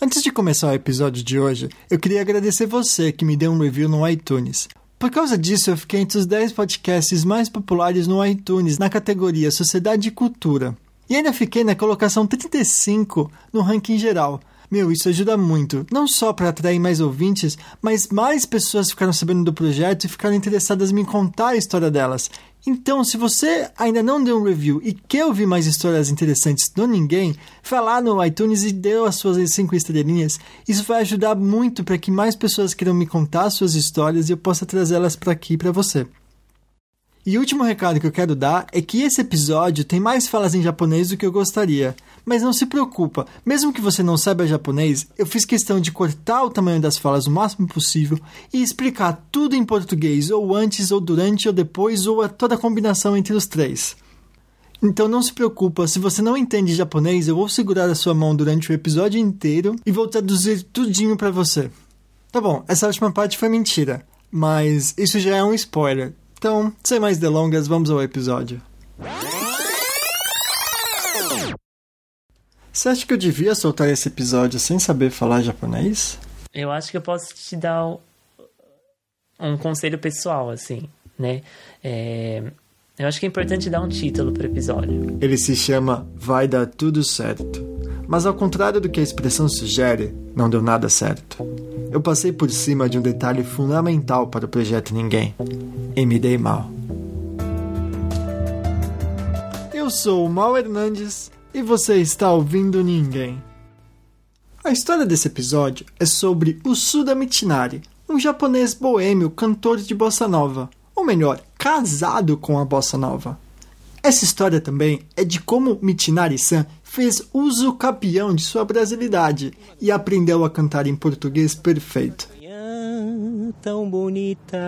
Antes de começar o episódio de hoje, eu queria agradecer você que me deu um review no iTunes. Por causa disso, eu fiquei entre os 10 podcasts mais populares no iTunes na categoria Sociedade e Cultura. E ainda fiquei na colocação 35 no ranking geral. Meu, isso ajuda muito, não só para atrair mais ouvintes, mas mais pessoas ficaram sabendo do projeto e ficaram interessadas em contar a história delas. Então, se você ainda não deu um review e quer ouvir mais histórias interessantes do Ninguém, vá lá no iTunes e dê as suas cinco estrelinhas. Isso vai ajudar muito para que mais pessoas queiram me contar suas histórias e eu possa trazê-las para aqui para você. E o último recado que eu quero dar é que esse episódio tem mais falas em japonês do que eu gostaria. Mas não se preocupa, mesmo que você não saiba japonês, eu fiz questão de cortar o tamanho das falas o máximo possível e explicar tudo em português, ou antes, ou durante, ou depois, ou a toda a combinação entre os três. Então não se preocupa, se você não entende japonês, eu vou segurar a sua mão durante o episódio inteiro e vou traduzir tudinho para você. Tá bom, essa última parte foi mentira, mas isso já é um spoiler. Então, sem mais delongas, vamos ao episódio. Você acha que eu devia soltar esse episódio sem saber falar japonês? Eu acho que eu posso te dar um conselho pessoal, assim, né? É... Eu acho que é importante dar um título pro episódio. Ele se chama Vai Dar Tudo Certo. Mas ao contrário do que a expressão sugere, não deu nada certo. Eu passei por cima de um detalhe fundamental para o projeto Ninguém e me dei mal. Eu sou o Mal Hernandes e você está ouvindo Ninguém. A história desse episódio é sobre o Suda Michinari, um japonês boêmio cantor de bossa nova, ou melhor, casado com a bossa nova. Essa história também é de como Michinari-san fez uso campeão de sua brasilidade e aprendeu a cantar em português perfeito tão bonita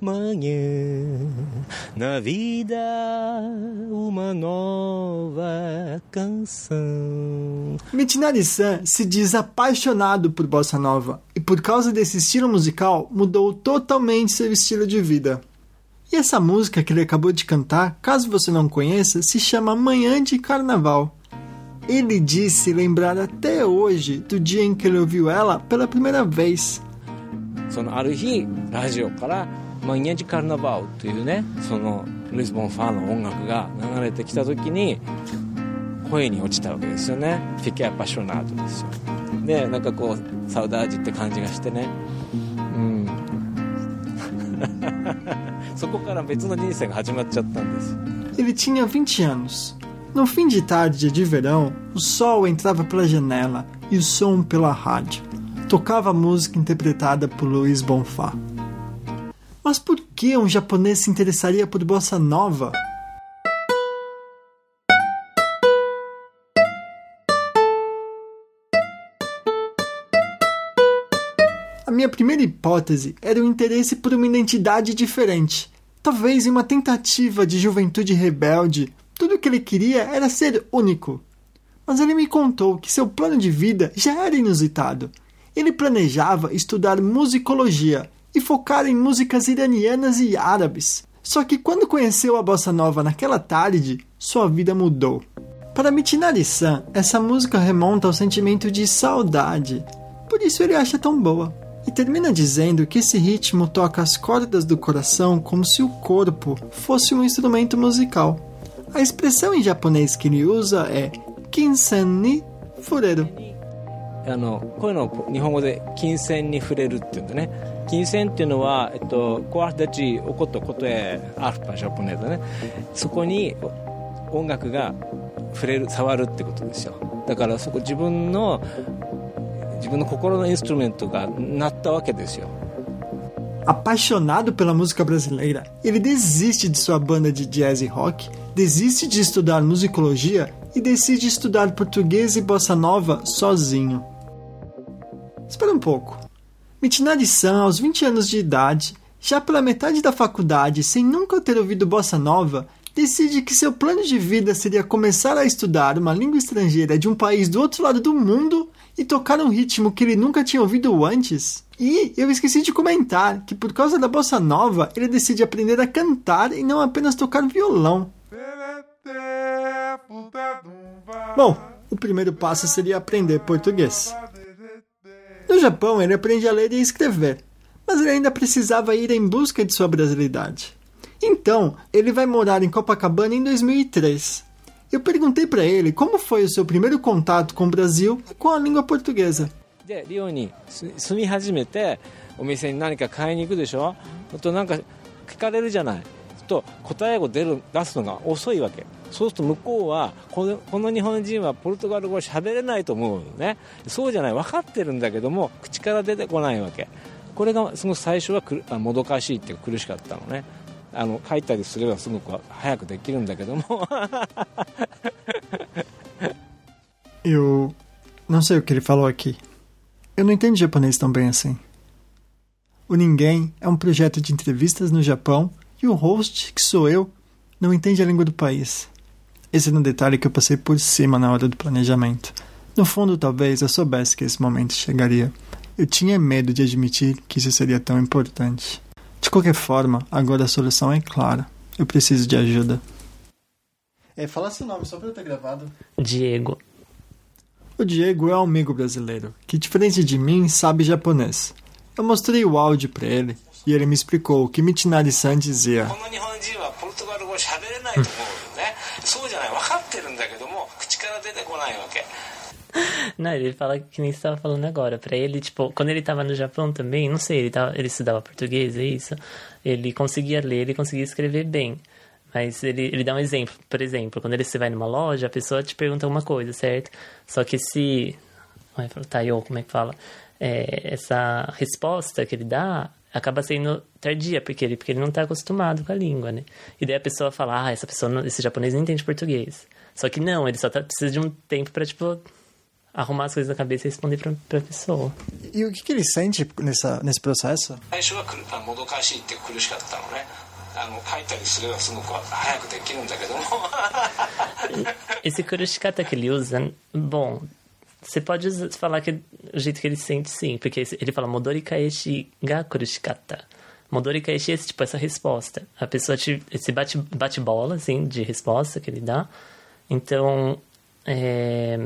manhã na vida uma nova canção. Mitinari-san se diz apaixonado por bossa nova e por causa desse estilo musical mudou totalmente seu estilo de vida. E essa música que ele acabou de cantar, caso você não conheça, se chama Manhã de Carnaval. Ele disse lembrar até hoje do dia em que ele ouviu ela pela primeira vez. そのある日ラジオから「マニアジカルナバウ」というねそのルイス・ボンファーの音楽が流れてきた時に声に落ちたわけですよねフィキャパショナートですよでなんかこうサウダージって感じがしてねうん そこから別の人生が始まっちゃったんです Ele tinha 20 anos. No fim de tarde de verão, o sol entrava pela janela e o som pela rádio. tocava música interpretada por Luiz Bonfá. Mas por que um japonês se interessaria por bossa nova? A minha primeira hipótese era o interesse por uma identidade diferente, talvez em uma tentativa de juventude rebelde. Tudo o que ele queria era ser único. Mas ele me contou que seu plano de vida já era inusitado ele planejava estudar musicologia e focar em músicas iranianas e árabes. Só que quando conheceu a bossa nova naquela tarde, sua vida mudou. Para Michinari-san, essa música remonta ao sentimento de saudade. Por isso ele acha tão boa E termina dizendo que esse ritmo toca as cordas do coração como se o corpo fosse um instrumento musical. A expressão em japonês que ele usa é Kinsen ni fureru, あのこういうのを日本語で金銭に触れるっていうんだね金銭っていうのは、えっと、コアダチおことことえアルパジャポネーだねそこに音楽が触れる触るってことですよだからそこ自分の 自分の心のインストゥルメントがなったわけですよ Apaixonado pela música brasileira, ele desiste de sua banda de jazz e rock, desiste de estudar musicologia e decide estudar português e bossa nova sozinho. Espera um pouco. Michinari-san, aos 20 anos de idade, já pela metade da faculdade, sem nunca ter ouvido bossa nova, decide que seu plano de vida seria começar a estudar uma língua estrangeira de um país do outro lado do mundo e tocar um ritmo que ele nunca tinha ouvido antes. E eu esqueci de comentar que por causa da bossa nova, ele decide aprender a cantar e não apenas tocar violão. Bom, o primeiro passo seria aprender português. No Japão, ele aprende a ler e escrever, mas ele ainda precisava ir em busca de sua brasilidade. Então, ele vai morar em Copacabana em 2003. Eu perguntei para ele como foi o seu primeiro contato com o Brasil e com a língua portuguesa. でリオに住み始めてお店に何か買いに行くでしょとなんか聞かれるじゃないと答えを出る出すのが遅いわけそうすると向こうはこのこの日本人はポルトガル語喋れないと思うのねそうじゃない分かってるんだけども口から出てこないわけこれがすごく最初はくあもどかしいっていうか苦しかったのねあの書いたりすればすごく早くできるんだけども Eu não sei o que ele falou aqui. Eu não entendo japonês tão bem assim. O Ninguém é um projeto de entrevistas no Japão e o host, que sou eu, não entende a língua do país. Esse era um detalhe que eu passei por cima na hora do planejamento. No fundo, talvez eu soubesse que esse momento chegaria. Eu tinha medo de admitir que isso seria tão importante. De qualquer forma, agora a solução é clara. Eu preciso de ajuda. É, fala seu nome só para eu ter gravado. Diego. O Diego é um amigo brasileiro que, diferente de mim, sabe japonês. Eu mostrei o áudio para ele e ele me explicou que Michinari-san dizia. Não, ele fala que nem você falando agora. Pra ele, tipo, quando ele estava no Japão também, não sei, ele, tava, ele estudava português, é isso? Ele conseguia ler, ele conseguia escrever bem. Mas ele, ele dá um exemplo. Por exemplo, quando ele se vai numa loja, a pessoa te pergunta uma coisa, certo? Só que se... Ai, Taiyo, como é que fala? É, essa resposta que ele dá acaba sendo tardia, porque ele, porque ele não está acostumado com a língua, né? E daí a pessoa fala, ah, essa pessoa, esse japonês não entende português. Só que não, ele só tá, precisa de um tempo para tipo, arrumar as coisas na cabeça e responder pra, pra pessoa. E o que, que ele sente nessa, nesse processo? 最初はくるあもどかしいって苦しかったのねあの書いたりすればすごく早くできるんだけども Esse kurushikata que ele usa, bom, você pode usar- falar que é o jeito que ele sente, sim, porque esse- ele fala Modori kaeshi ga kurushikata. Modori kaeshi é esse, tipo essa resposta. A pessoa te, esse bate, bate bola, assim, de resposta que ele dá. Então, é...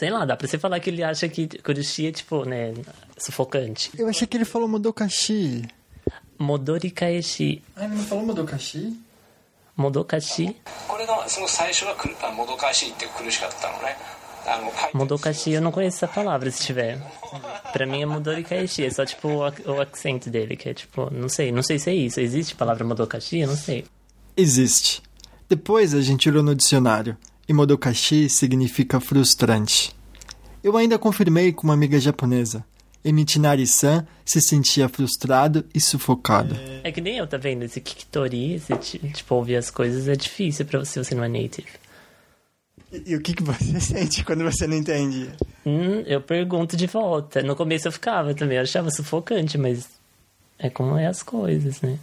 Sei lá, dá pra você falar que ele acha que Kurushi é, tipo, né, sufocante. Eu achei que ele falou Modokashi. Modorikaeshi. Ah, ele não falou Modokashi? Modokashi? Modokashi, eu não conheço essa palavra, se tiver. Pra mim é Modorikaeshi, é só tipo o, o dele, que é tipo, não sei, não sei se é isso. Existe palavra Modokashi? Eu não sei. Existe. Depois a gente olhou no dicionário. E Modokashi significa frustrante. Eu ainda confirmei com uma amiga japonesa. E Michinari-san se sentia frustrado e sufocado. É que nem eu, tá vendo? Esse Kikitori, esse ti- tipo, ouvir as coisas é difícil pra você, se você não é native. E, e o que, que você sente quando você não entende? Hum, eu pergunto de volta. No começo eu ficava também, eu achava sufocante, mas é como é as coisas, né?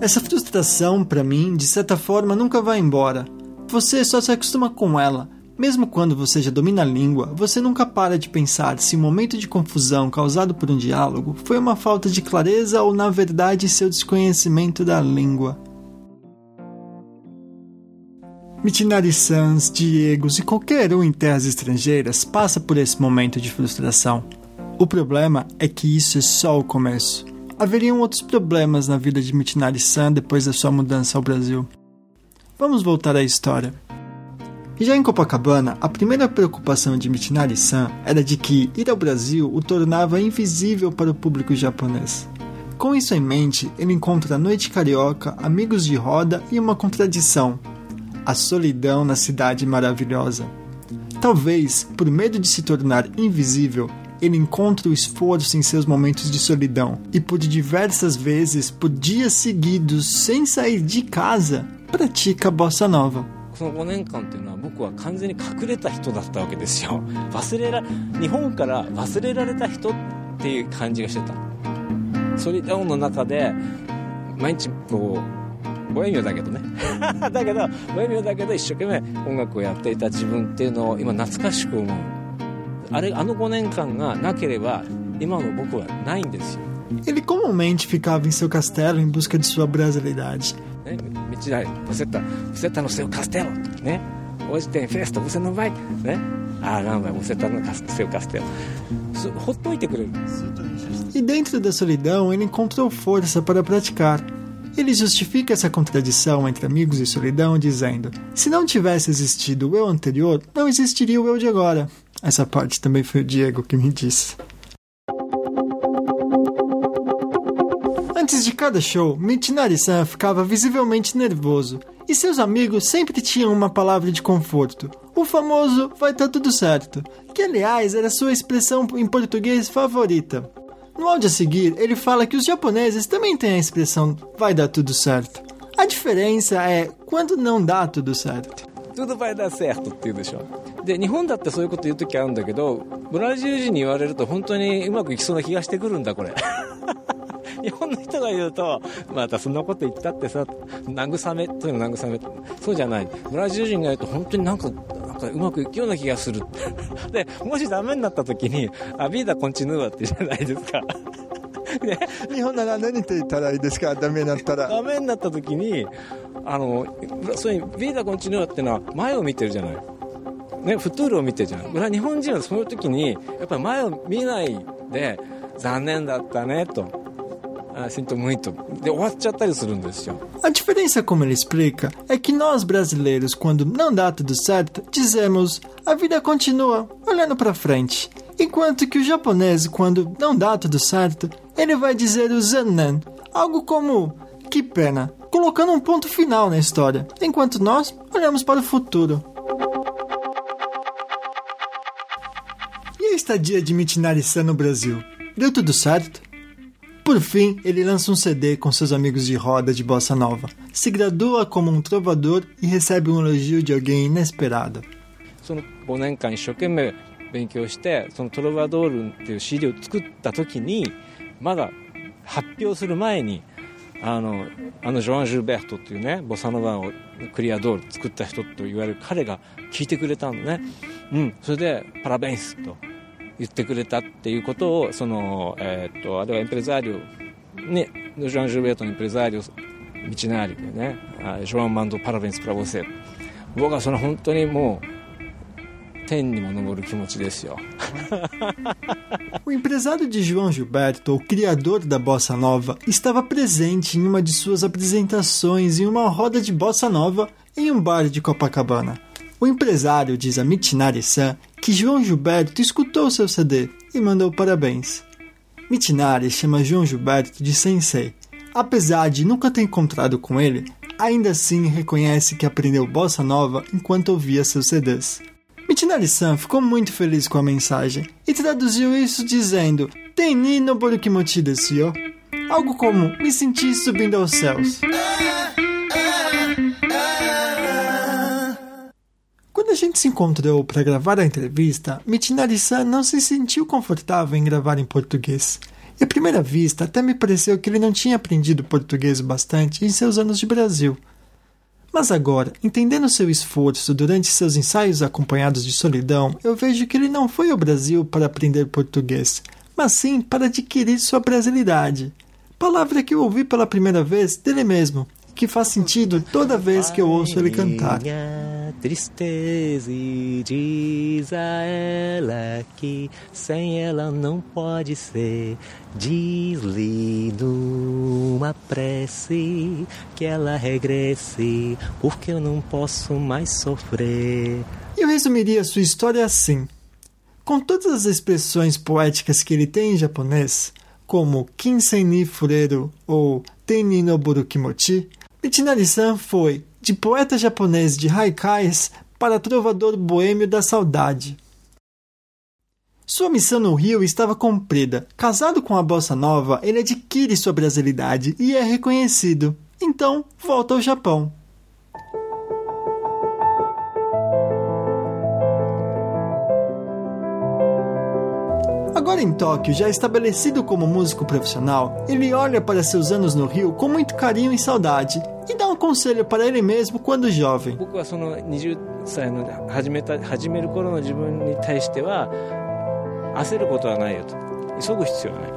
Essa frustração, pra mim, de certa forma, nunca vai embora. Você só se acostuma com ela. Mesmo quando você já domina a língua, você nunca para de pensar se o momento de confusão causado por um diálogo foi uma falta de clareza ou, na verdade, seu desconhecimento da língua. Michinari-sans, Diegos e qualquer um em terras estrangeiras passa por esse momento de frustração. O problema é que isso é só o começo. Haveriam outros problemas na vida de Michinari-san depois da sua mudança ao Brasil. Vamos voltar à história. Já em Copacabana, a primeira preocupação de Michinari-san era de que ir ao Brasil o tornava invisível para o público japonês. Com isso em mente, ele encontra a noite carioca, amigos de roda e uma contradição: a solidão na cidade maravilhosa. Talvez, por medo de se tornar invisível, ele encontre o esforço em seus momentos de solidão e por diversas vezes, por dias seguidos, sem sair de casa, pratica a bossa nova. その5年間っていうのは僕は完全に隠れた人だったわけですよ忘れら日本から忘れられた人っていう感じがしてたソリダウンの中で毎日こうボヘミオだけどねだけどボヘミオだけど一生懸命音楽をやっていた自分っていうのを今懐かしく思う あれあの5年間がなければ今の僕はないんですよ Ele comumente ficava em seu castelo em busca de sua brasilidade. ね、道なりブセッタブセッタのセオカステロね落ちてフェストブセのバイねあnão vai você tá no seu casteloほっといてくれる E dentro da solidão, ele encontrou força para praticar. Ele justifica essa contradição entre amigos e solidão dizendo: se não tivesse existido o eu anterior, não existiria o eu de agora. Essa parte também foi o Diego que me disse. Antes de cada show, Mitnari-san ficava visivelmente nervoso e seus amigos sempre tinham uma palavra de conforto. O famoso vai dar tá tudo certo, que aliás era sua expressão em português favorita. No áudio a seguir, ele fala que os japoneses também têm a expressão vai dar tudo certo. A diferença é quando não dá tudo certo. Tudo vai dar certo, Tidusho. で日本だってそういうこと言う時あるんだけどブラジル人に言われると本当にうまくいきそうな気がしてくるんだこれ。日本の人が言うとまたそんなこと言ったってさ慰めというの慰めそうじゃない。ブラジル人が言うと本当になんかなんかうまくいくような気がする。でもしダメになった時に「あビーダコンチヌーワ」ってじゃないですか。で 日本なら何て言ったらいいですか？ダメになったら。ダメになった時にあのそういうビーダコンチヌーワっていうのは前を見てるじゃない ね、フトゥールを見てるじゃん日本人はそういう時にやっぱり前を見ないで残念だったねと Ah, sinto muito. De outra isso A diferença, como ele explica, é que nós brasileiros, quando não dá tudo certo, dizemos a vida continua, olhando para frente. Enquanto que o japonês, quando não dá tudo certo, ele vai dizer o zanen, algo como que pena, colocando um ponto final na história, enquanto nós olhamos para o futuro. estadia de Michinari-san no Brasil? Deu tudo certo? Por fim, ele lança um CD com seus amigos de roda de bossa nova, se gradua como um trovador e recebe um elogio de alguém inesperado. その5年間一生懸命勉強してそのトロバドールっていう CD を作った時にまだ発表する前にあのあのジョアン・ジュルベルトっていうねボサノバをクリアドール作った人と言われる彼が聞いてくれたのね、うん、それでパラベンスと 言ってくれたっていうことをその、えー、っとあれはエンプレザーリオねジョアン・ジュルベートのエンプレザーリオ道なりでねジョアン・マンド・パラベンス・プラボセ僕はその本当にもう天にも昇る気持ちですよ O empresário de João Gilberto, o criador da bossa nova, estava presente em uma de suas apresentações em uma roda de bossa nova em um bar de Copacabana. O empresário diz a Mitinari-san que João Gilberto escutou seu CD e mandou parabéns. Mitinari chama João Gilberto de sensei. Apesar de nunca ter encontrado com ele, ainda assim reconhece que aprendeu bossa nova enquanto ouvia seus CDs. Mitinari-san ficou muito feliz com a mensagem e traduziu isso dizendo Teni no borukimochi desu. Algo como me senti subindo aos céus. Gente se encontrou para gravar a entrevista, Michinari-san não se sentiu confortável em gravar em português. E à primeira vista, até me pareceu que ele não tinha aprendido português bastante em seus anos de Brasil. Mas agora, entendendo seu esforço durante seus ensaios acompanhados de solidão, eu vejo que ele não foi ao Brasil para aprender português, mas sim para adquirir sua brasilidade. Palavra que eu ouvi pela primeira vez dele mesmo, que faz sentido toda vez que eu ouço ele cantar. Tristeza e diz a ela que sem ela não pode ser. Diz-lhe numa prece que ela regresse, porque eu não posso mais sofrer. Eu resumiria sua história assim. Com todas as expressões poéticas que ele tem em japonês, como Kinsen ni Fureru ou Tenni Michinari-san foi de poeta japonês de haikais para trovador boêmio da saudade. Sua missão no Rio estava cumprida. Casado com a bossa nova, ele adquire sua brasilidade e é reconhecido. Então, volta ao Japão. Agora em Tóquio, já estabelecido como músico profissional, ele olha para seus anos no Rio com muito carinho e saudade e dá um conselho para ele mesmo quando jovem.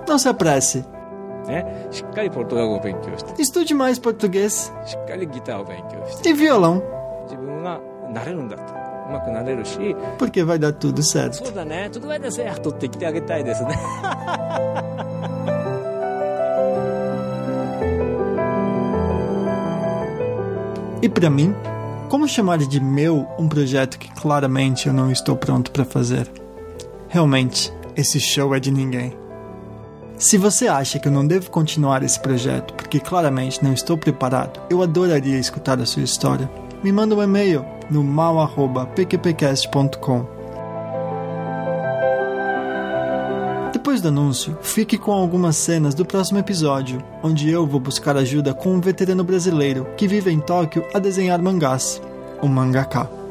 Não se apresse. ね、しっかりポルトガル語を勉強して Estude mais português しっかりギターを勉強して e violão, 自分がなれるんだと うまくなれるし porque vai dar tudo certo. そうだねちょっと前でセーとって言ってあげたいですね E pra mim, como chamar de meu um projeto que claramente eu não estou pronto pra fazer? Realmente, esse show é de ninguém. Se você acha que eu não devo continuar esse projeto porque claramente não estou preparado, eu adoraria escutar a sua história. Me manda um e-mail no mal@pqpcast.com. Depois do anúncio, fique com algumas cenas do próximo episódio, onde eu vou buscar ajuda com um veterano brasileiro que vive em Tóquio a desenhar mangás, o mangaka.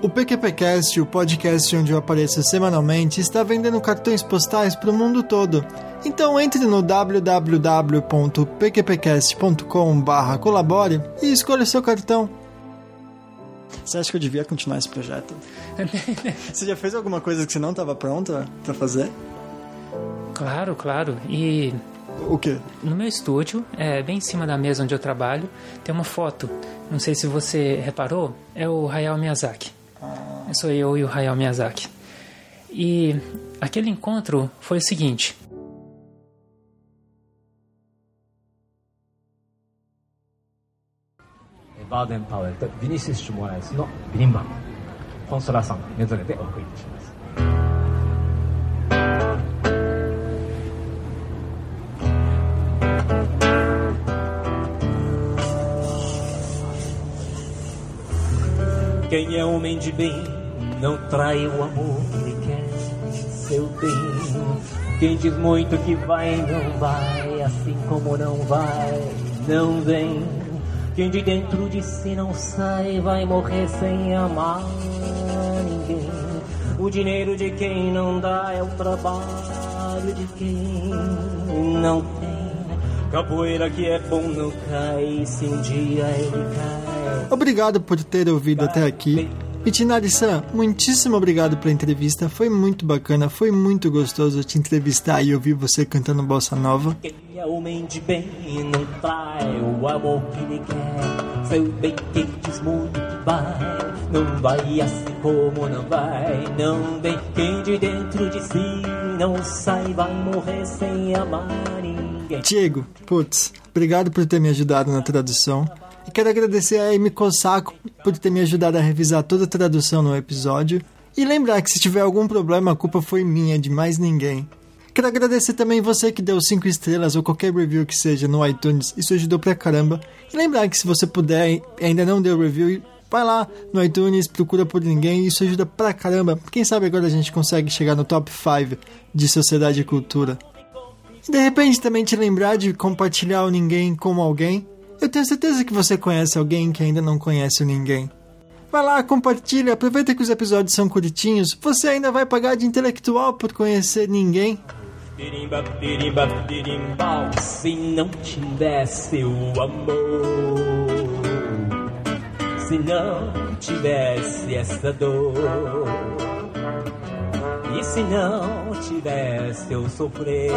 O PQPcast, o podcast onde eu apareço semanalmente, está vendendo cartões postais para o mundo todo. Então entre no www.pqpcast.com/colabore e escolha seu cartão. Você acha que eu devia continuar esse projeto? você já fez alguma coisa que você não estava pronta para fazer? Claro, claro. E O quê? no meu estúdio, é, bem em cima da mesa onde eu trabalho, tem uma foto. Não sei se você reparou, é o Hayao Miyazaki. Sou eu e o Hayao Miyazaki. E aquele encontro foi o seguinte. バーデンパウエルとビニシス・シュモライスのビリンバンドコンソラさんメドレーでお送りいたします Quem é homem de bem não trai o amor que quer seu bem. Quem diz muito que vai, não vai, assim como não vai, não vem. Quem de dentro de si não sai, vai morrer sem amar ninguém. O dinheiro de quem não dá é o trabalho de quem não tem. Capoeira que é bom não cai, se um dia ele cai. Obrigado por ter ouvido até aqui. Itinari-san, muitíssimo obrigado pela entrevista. Foi muito bacana, foi muito gostoso te entrevistar e ouvir você cantando bossa nova. Quem é homem de bem e não trai o amor que lhe quer. Seu bem quem diz muito que vai, não vai assim como não vai, não. Quem de dentro de si não sai, vai morrer sem amar ninguém. Diego, putz, obrigado por ter me ajudado na tradução. E quero agradecer a Amy Kosako por ter me ajudado a revisar toda a tradução no episódio. E lembrar que se tiver algum problema, a culpa foi minha, de mais ninguém. Quero agradecer também você que deu 5 estrelas ou qualquer review que seja no iTunes, isso ajudou pra caramba. E lembrar que se você puder e ainda não deu review, vai lá no iTunes, procura por ninguém, isso ajuda pra caramba. Quem sabe agora a gente consegue chegar no top 5 de sociedade e cultura. De repente também te lembrar de compartilhar o ninguém com alguém. Eu tenho certeza que você conhece alguém que ainda não conhece ninguém. Vai lá, compartilha, aproveita que os episódios são curtinhos. Você ainda vai pagar de intelectual por conhecer ninguém. Birimba, birimbau, se não tivesse o amor, se não tivesse essa dor, e se não tivesse eu sofrer,